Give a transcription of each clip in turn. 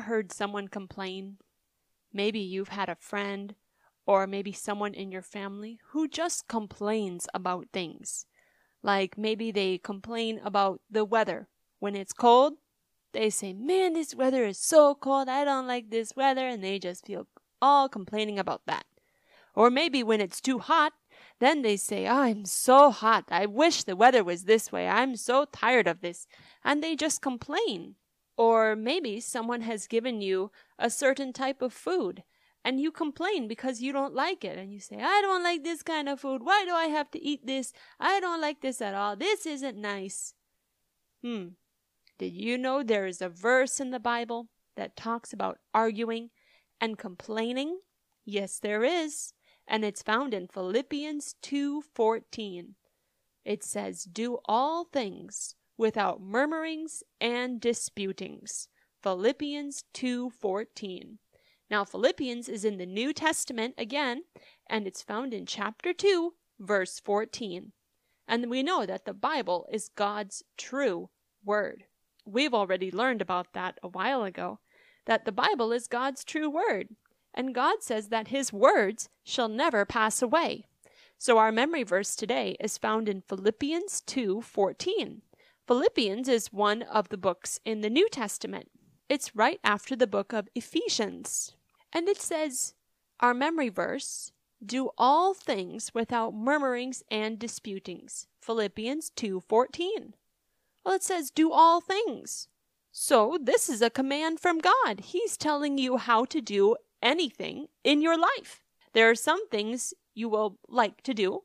heard someone complain? Maybe you've had a friend or maybe someone in your family who just complains about things. Like maybe they complain about the weather. When it's cold, they say, Man, this weather is so cold. I don't like this weather. And they just feel all complaining about that. Or maybe when it's too hot, then they say, oh, I'm so hot. I wish the weather was this way. I'm so tired of this. And they just complain. Or maybe someone has given you a certain type of food and you complain because you don't like it. And you say, I don't like this kind of food. Why do I have to eat this? I don't like this at all. This isn't nice. Hmm. Did you know there is a verse in the Bible that talks about arguing and complaining? Yes, there is. And it's found in Philippians 2:14. It says, "Do all things without murmurings and disputings." Philippians 2:14. Now Philippians is in the New Testament again, and it's found in chapter 2, verse 14. And we know that the Bible is God's true word. We've already learned about that a while ago, that the Bible is God's true word. And God says that his words shall never pass away. So our memory verse today is found in Philippians 2:14. Philippians is one of the books in the New Testament. It's right after the book of Ephesians. And it says, our memory verse, do all things without murmurings and disputings. Philippians 2:14. Well, it says do all things. So, this is a command from God. He's telling you how to do anything in your life. There are some things you will like to do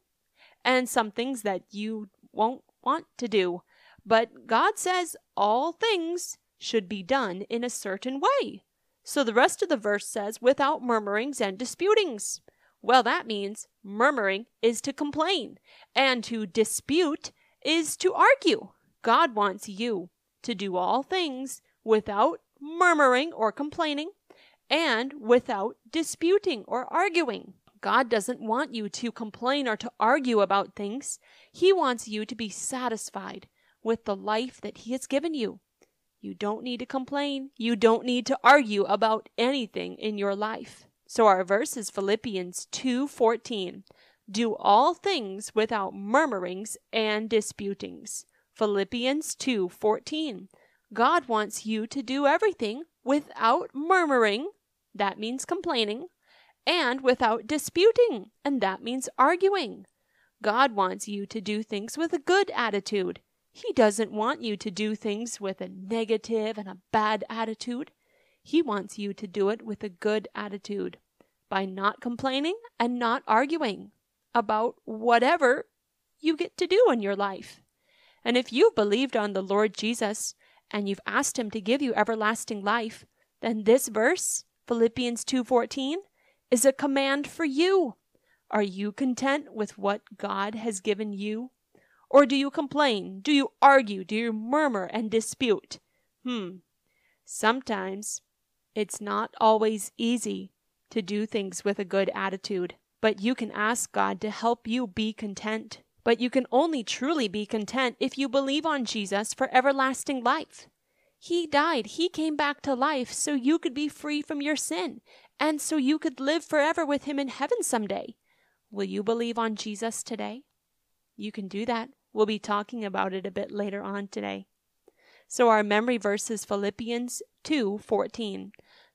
and some things that you won't want to do. But God says all things should be done in a certain way. So the rest of the verse says, without murmurings and disputings. Well, that means murmuring is to complain, and to dispute is to argue. God wants you to do all things without murmuring or complaining and without disputing or arguing. God doesn't want you to complain or to argue about things. He wants you to be satisfied with the life that He has given you. You don't need to complain. You don't need to argue about anything in your life. So our verse is Philippians 2:14. Do all things without murmurings and disputings. Philippians 2:14. God wants you to do everything without murmuring, that means complaining, and without disputing, and that means arguing. God wants you to do things with a good attitude. He doesn't want you to do things with a negative and a bad attitude. He wants you to do it with a good attitude by not complaining and not arguing about whatever you get to do in your life. And if you've believed on the Lord Jesus and you've asked him to give you everlasting life, then this verse, Philippians 2:14, is a command for you. Are you content with what God has given you? Or do you complain? Do you argue? Do you murmur and dispute? Hmm. Sometimes it's not always easy to do things with a good attitude, but you can ask God to help you be content. But you can only truly be content if you believe on Jesus for everlasting life. He died, He came back to life so you could be free from your sin and so you could live forever with Him in heaven someday. Will you believe on Jesus today? You can do that We'll be talking about it a bit later on today. So our memory verse is Philippians 2:14.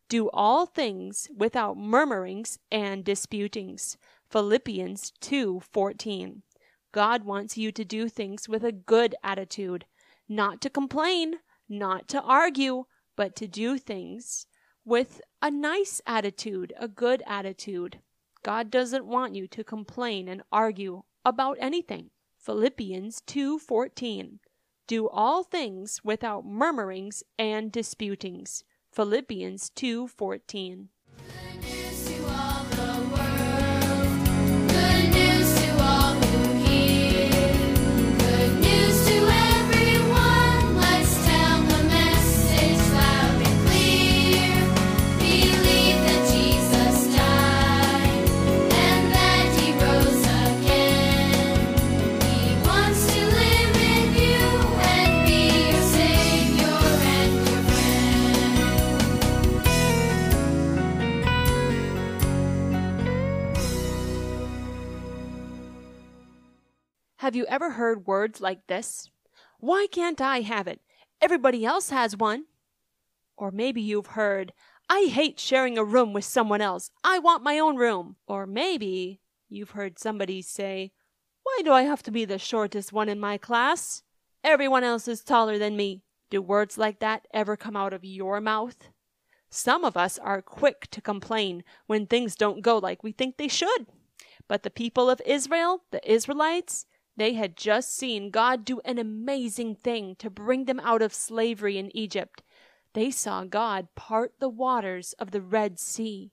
Do all things without murmurings and disputings. Philippians 2:14. God wants you to do things with a good attitude, not to complain, not to argue, but to do things with a nice attitude, a good attitude. God doesn't want you to complain and argue about anything. Philippians 2:14. Do all things without murmurings and disputings. Philippians 2:14. Ever heard words like this? Why can't I have it? Everybody else has one. Or maybe you've heard, I hate sharing a room with someone else. I want my own room. Or maybe you've heard somebody say, Why do I have to be the shortest one in my class? Everyone else is taller than me. Do words like that ever come out of your mouth? Some of us are quick to complain when things don't go like we think they should. But the people of Israel, the Israelites, they had just seen God do an amazing thing to bring them out of slavery in Egypt. They saw God part the waters of the Red Sea.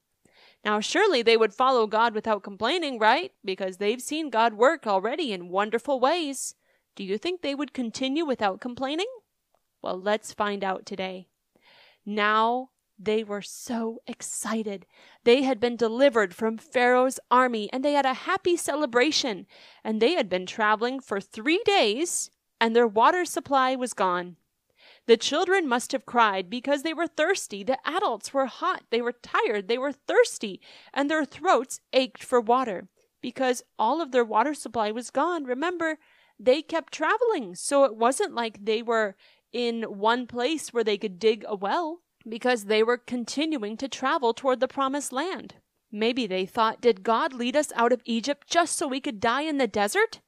Now, surely they would follow God without complaining, right? Because they've seen God work already in wonderful ways. Do you think they would continue without complaining? Well, let's find out today. Now they were so excited. They had been delivered from Pharaoh's army and they had a happy celebration. And they had been traveling for three days and their water supply was gone. The children must have cried because they were thirsty. The adults were hot. They were tired. They were thirsty. And their throats ached for water because all of their water supply was gone. Remember, they kept traveling. So it wasn't like they were in one place where they could dig a well because they were continuing to travel toward the promised land. Maybe they thought, did God lead us out of Egypt just so we could die in the desert?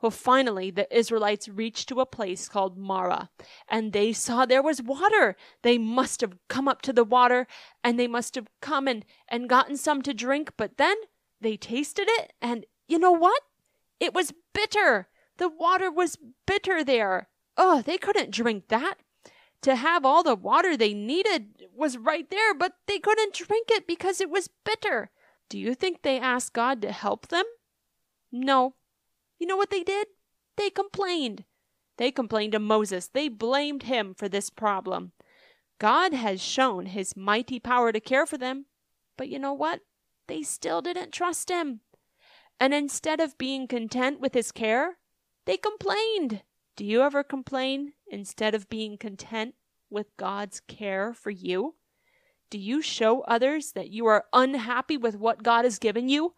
Well, finally, the Israelites reached to a place called Marah, and they saw there was water. They must have come up to the water, and they must have come and, and gotten some to drink, but then they tasted it, and you know what? It was bitter. The water was bitter there. Oh, they couldn't drink that to have all the water they needed was right there, but they couldn't drink it because it was bitter. Do you think they asked God to help them? No. You know what they did? They complained. They complained to Moses. They blamed him for this problem. God has shown his mighty power to care for them, but you know what? They still didn't trust him. And instead of being content with his care, they complained. Do you ever complain instead of being content with God's care for you? Do you show others that you are unhappy with what God has given you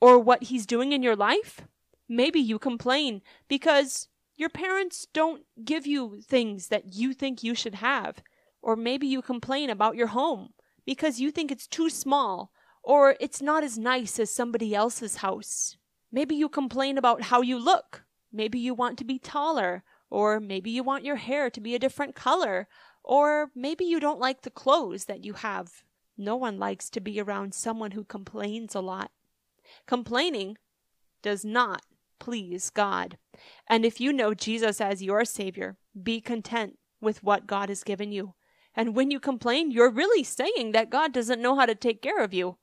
or what He's doing in your life? Maybe you complain because your parents don't give you things that you think you should have. Or maybe you complain about your home because you think it's too small or it's not as nice as somebody else's house. Maybe you complain about how you look Maybe you want to be taller, or maybe you want your hair to be a different color, or maybe you don't like the clothes that you have. No one likes to be around someone who complains a lot. Complaining does not please God. And if you know Jesus as your Savior, be content with what God has given you. And when you complain, you're really saying that God doesn't know how to take care of you,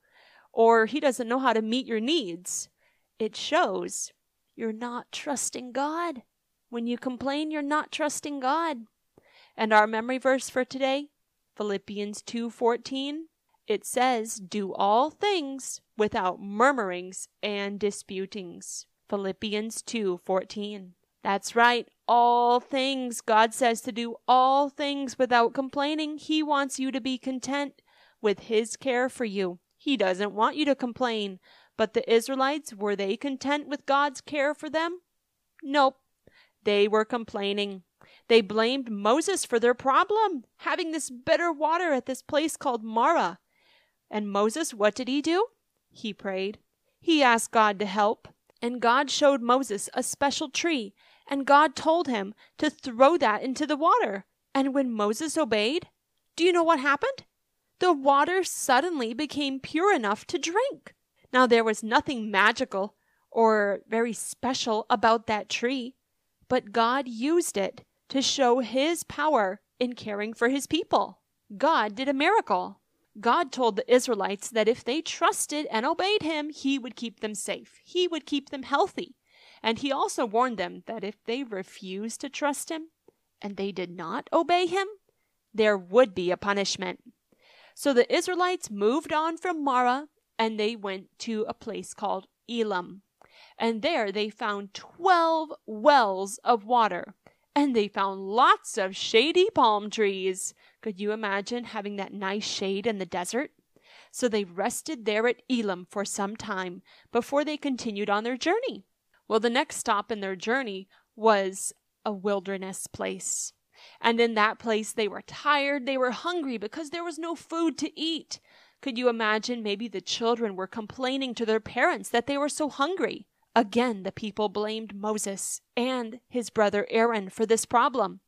or He doesn't know how to meet your needs. It shows you're not trusting God. When you complain, you're not trusting God. And our memory verse for today, Philippians 2:14, it says, "Do all things without murmurings and disputings." Philippians 2:14. That's right, all things. God says to do all things without complaining. He wants you to be content with his care for you. He doesn't want you to complain. But the Israelites, were they content with God's care for them? Nope. They were complaining. They blamed Moses for their problem, having this bitter water at this place called Marah. And Moses, what did he do? He prayed. He asked God to help. And God showed Moses a special tree. And God told him to throw that into the water. And when Moses obeyed, do you know what happened? The water suddenly became pure enough to drink. Now, there was nothing magical or very special about that tree, but God used it to show his power in caring for his people. God did a miracle. God told the Israelites that if they trusted and obeyed him, he would keep them safe. He would keep them healthy. And he also warned them that if they refused to trust him and they did not obey him, there would be a punishment. So the Israelites moved on from Marah and they went to a place called Elim. And there they found 12 wells of water. And they found lots of shady palm trees. Could you imagine having that nice shade in the desert? So they rested there at Elim for some time before they continued on their journey. Well, the next stop in their journey was a wilderness place. And in that place, they were tired, they were hungry because there was no food to eat. Could you imagine maybe the children were complaining to their parents that they were so hungry? Again, the people blamed Moses and his brother Aaron for this problem.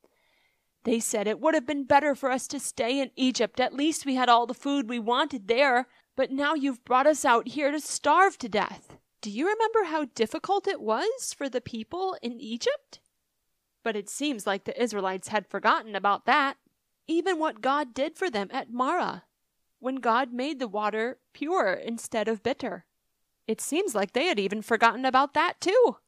They said it would have been better for us to stay in Egypt. At least we had all the food we wanted there, but now you've brought us out here to starve to death. Do you remember how difficult it was for the people in Egypt? But it seems like the Israelites had forgotten about that. Even what God did for them at Marah, when God made the water pure instead of bitter. It seems like they had even forgotten about that too.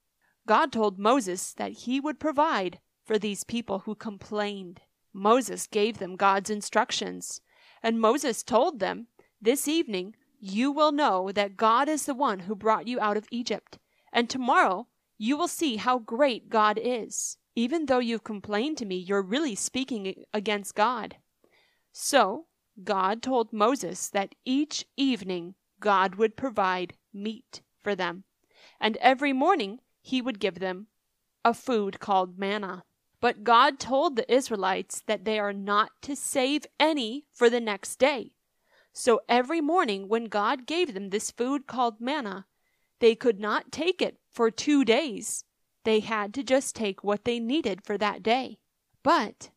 God told Moses that he would provide for these people who complained. Moses gave them God's instructions, and Moses told them, This evening you will know that God is the one who brought you out of Egypt, and tomorrow you will see how great God is. Even though you've complained to me, you're really speaking against God. So, God told Moses that each evening God would provide meat for them, and every morning he would give them a food called manna. But God told the Israelites that they are not to save any for the next day. So every morning, when God gave them this food called manna, they could not take it for two days. They had to just take what they needed for that day. But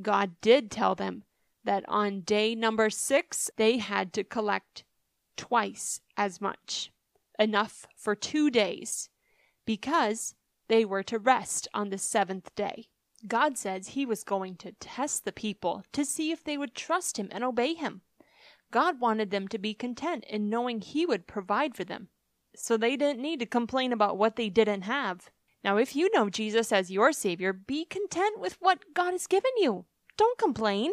God did tell them that on day number six, they had to collect twice as much enough for two days, because they were to rest on the seventh day. God says he was going to test the people to see if they would trust him and obey him. God wanted them to be content in knowing he would provide for them, so they didn't need to complain about what they didn't have. Now, if you know Jesus as your Savior, be content with what God has given you. Don't complain.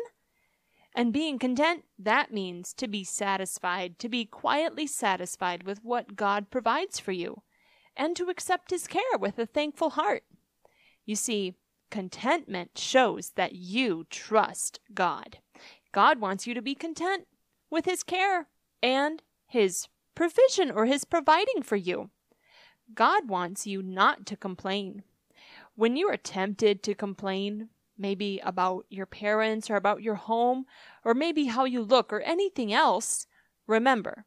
And being content, that means to be satisfied, to be quietly satisfied with what God provides for you, and to accept His care with a thankful heart. You see, contentment shows that you trust God. God wants you to be content with His care and His provision or His providing for you. God wants you not to complain. When you are tempted to complain, maybe about your parents or about your home or maybe how you look or anything else, remember,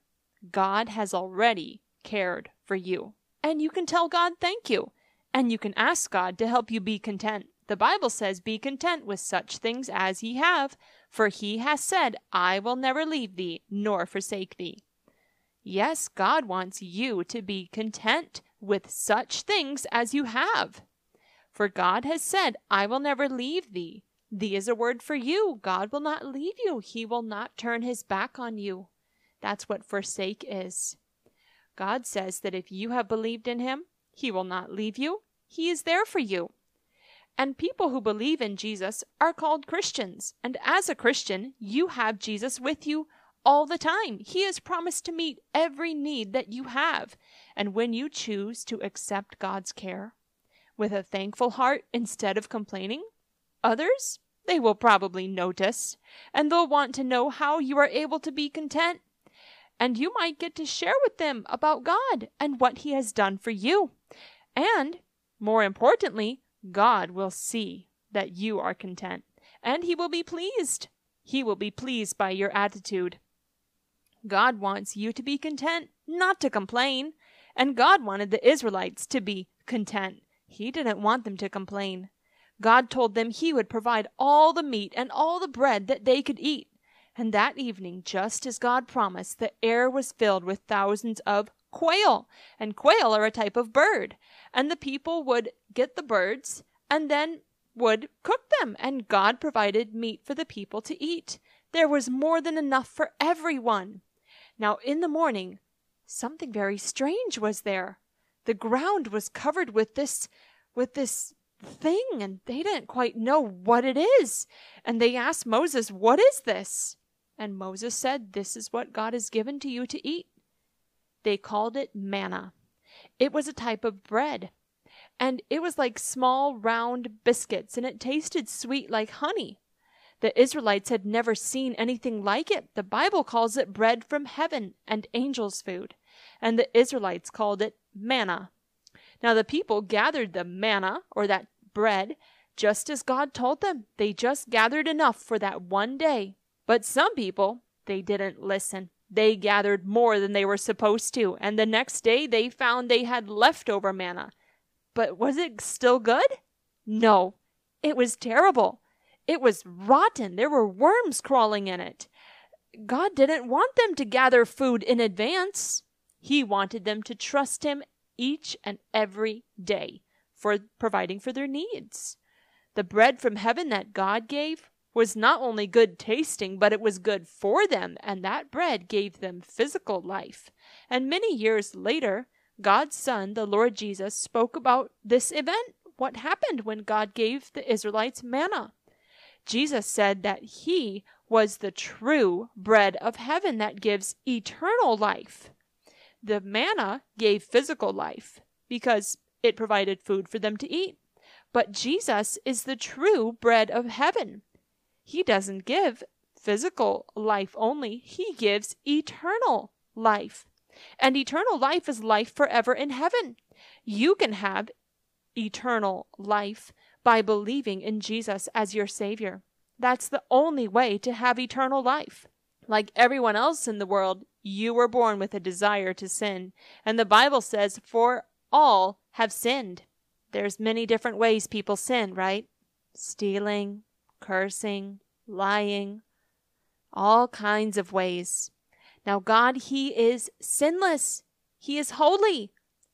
God has already cared for you. And you can tell God thank you. And you can ask God to help you be content. The Bible says, Be content with such things as ye have, for he has said, I will never leave thee nor forsake thee. Yes, God wants you to be content with such things as you have. For God has said, I will never leave thee. Thee is a word for you. God will not leave you. He will not turn his back on you. That's what forsake is. God says that if you have believed in him, he will not leave you. He is there for you. And people who believe in Jesus are called Christians. And as a Christian, you have Jesus with you all the time. He has promised to meet every need that you have. And when you choose to accept God's care, with a thankful heart instead of complaining? Others? They will probably notice, and they'll want to know how you are able to be content. And you might get to share with them about God and what He has done for you. And, more importantly, God will see that you are content, and He will be pleased. He will be pleased by your attitude. God wants you to be content, not to complain. And God wanted the Israelites to be content. He didn't want them to complain. God told them He would provide all the meat and all the bread that they could eat. And that evening, just as God promised, the air was filled with thousands of quail. And quail are a type of bird. And the people would get the birds and then would cook them. And God provided meat for the people to eat. There was more than enough for everyone. Now, in the morning, something very strange was there the ground was covered with this with this thing and they didn't quite know what it is. And they asked Moses what is this? And Moses said this is what God has given to you to eat. They called it manna. It was a type of bread. And it was like small round biscuits and it tasted sweet like honey. The Israelites had never seen anything like it. The Bible calls it bread from heaven and angels' food, and the Israelites called it manna. Now the people gathered the manna, or that bread, just as God told them. They just gathered enough for that one day. But some people, they didn't listen. They gathered more than they were supposed to, and the next day they found they had leftover manna. But was it still good? No, it was terrible. It was rotten. There were worms crawling in it. God didn't want them to gather food in advance. He wanted them to trust Him each and every day for providing for their needs. The bread from heaven that God gave was not only good tasting, but it was good for them, and that bread gave them physical life. And many years later, God's Son, the Lord Jesus, spoke about this event, what happened when God gave the Israelites manna. Jesus said that He was the true bread of heaven that gives eternal life. The manna gave physical life because it provided food for them to eat. But Jesus is the true bread of heaven. He doesn't give physical life only, He gives eternal life. And eternal life is life forever in heaven. You can have eternal life by believing in Jesus as your Savior. That's the only way to have eternal life. Like everyone else in the world, you were born with a desire to sin. And the Bible says, For all have sinned. There's many different ways people sin, right? Stealing, cursing, lying, all kinds of ways. Now, God, He is sinless, He is holy,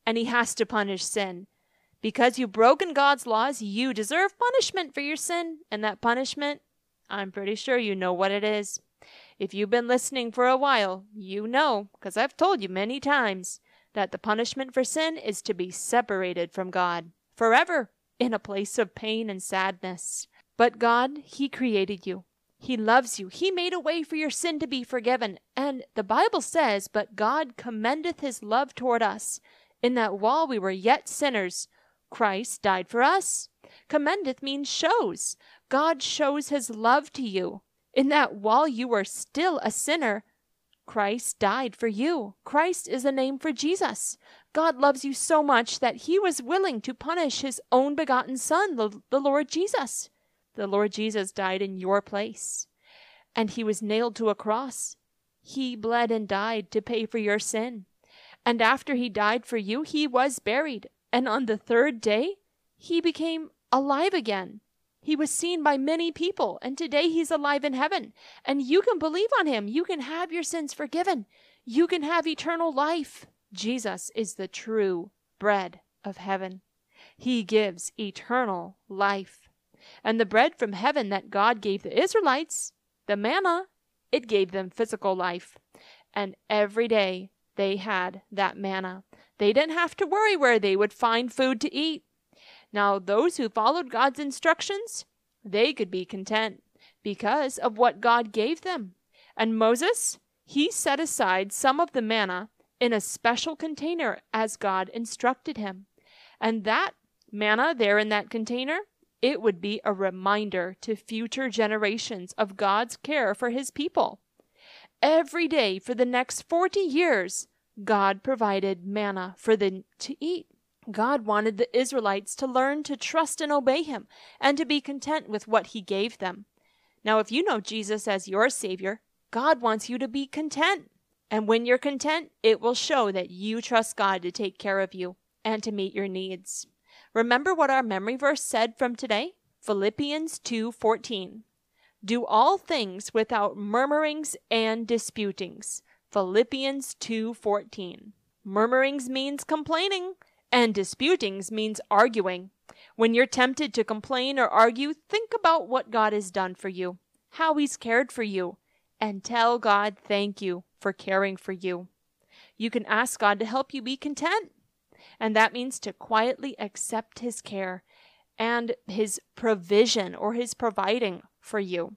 and He has to punish sin. Because you've broken God's laws, you deserve punishment for your sin, and that punishment I'm pretty sure you know what it is. If you've been listening for a while, you know, because I've told you many times, that the punishment for sin is to be separated from God forever in a place of pain and sadness. But God, He created you. He loves you. He made a way for your sin to be forgiven. And the Bible says, But God commendeth His love toward us, in that while we were yet sinners, Christ died for us. Commendeth means shows. God shows his love to you in that while you were still a sinner, Christ died for you. Christ is a name for Jesus. God loves you so much that he was willing to punish his own begotten Son, the, the Lord Jesus. The Lord Jesus died in your place, and he was nailed to a cross. He bled and died to pay for your sin. And after he died for you, he was buried. And on the third day, he became alive again. He was seen by many people, and today he's alive in heaven. And you can believe on him. You can have your sins forgiven. You can have eternal life. Jesus is the true bread of heaven. He gives eternal life. And the bread from heaven that God gave the Israelites, the manna, it gave them physical life. And every day they had that manna. They didn't have to worry where they would find food to eat. Now, those who followed God's instructions, they could be content because of what God gave them. And Moses, he set aside some of the manna in a special container as God instructed him. And that manna there in that container, it would be a reminder to future generations of God's care for his people. Every day for the next 40 years, God provided manna for them to eat. God wanted the Israelites to learn to trust and obey Him and to be content with what He gave them. Now, if you know Jesus as your Savior, God wants you to be content. And when you're content, it will show that you trust God to take care of you and to meet your needs. Remember what our memory verse said from today? Philippians 2:14. Do all things without murmurings and disputings. Philippians 2:14. Murmurings means complaining. And disputings means arguing. When you're tempted to complain or argue, think about what God has done for you, how He's cared for you, and tell God thank you for caring for you. You can ask God to help you be content. And that means to quietly accept His care and His provision or His providing for you.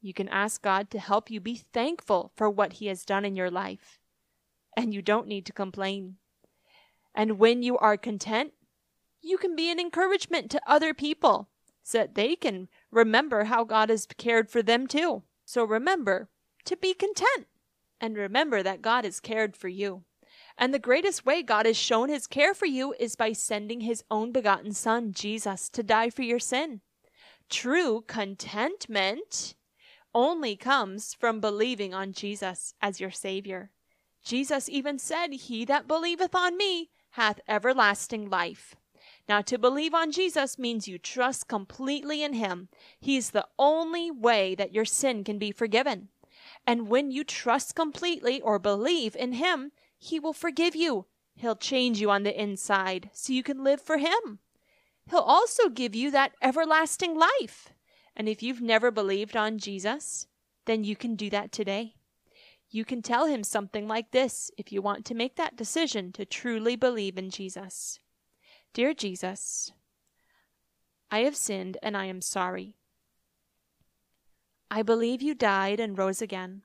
You can ask God to help you be thankful for what He has done in your life. And you don't need to complain. And when you are content, you can be an encouragement to other people so that they can remember how God has cared for them too. So remember to be content and remember that God has cared for you. And the greatest way God has shown his care for you is by sending his own begotten Son, Jesus, to die for your sin. True contentment only comes from believing on Jesus as your Savior. Jesus even said, He that believeth on me hath everlasting life. Now, to believe on Jesus means you trust completely in Him. He's the only way that your sin can be forgiven. And when you trust completely or believe in Him, He will forgive you. He'll change you on the inside so you can live for Him. He'll also give you that everlasting life. And if you've never believed on Jesus, then you can do that today. You can tell him something like this if you want to make that decision to truly believe in Jesus. Dear Jesus, I have sinned and I am sorry. I believe you died and rose again.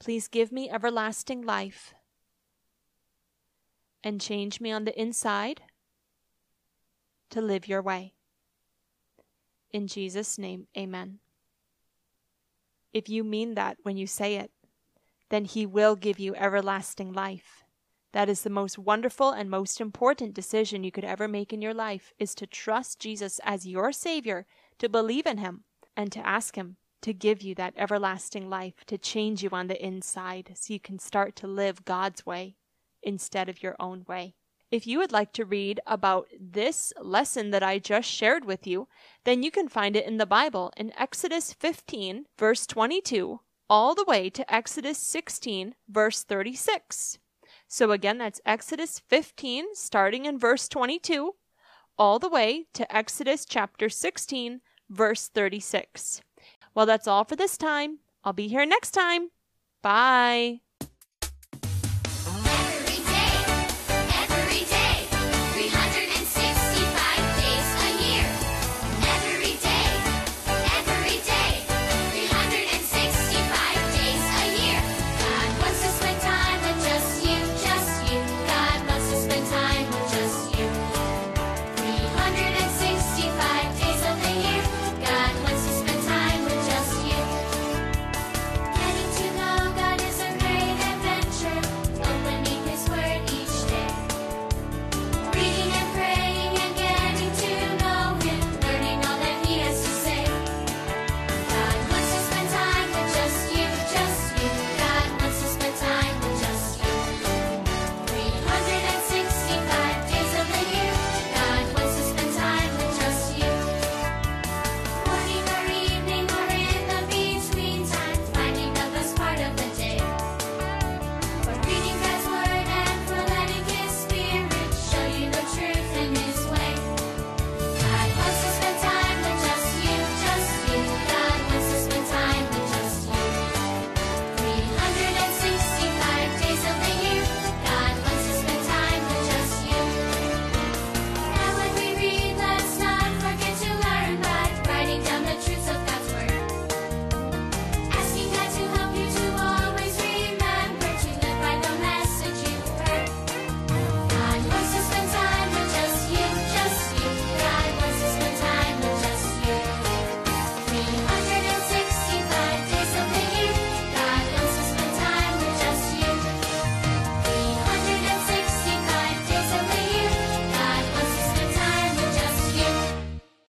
Please give me everlasting life and change me on the inside to live your way. In Jesus' name, amen. If you mean that when you say it, then He will give you everlasting life. That is the most wonderful and most important decision you could ever make in your life is to trust Jesus as your Savior, to believe in Him, and to ask Him to give you that everlasting life, to change you on the inside so you can start to live God's way instead of your own way. If you would like to read about this lesson that I just shared with you, then you can find it in the Bible in Exodus 15, verse 22, all the way to Exodus 16, verse 36. So again, that's Exodus 15, starting in verse 22, all the way to Exodus chapter 16, verse 36. Well, that's all for this time. I'll be here next time. Bye.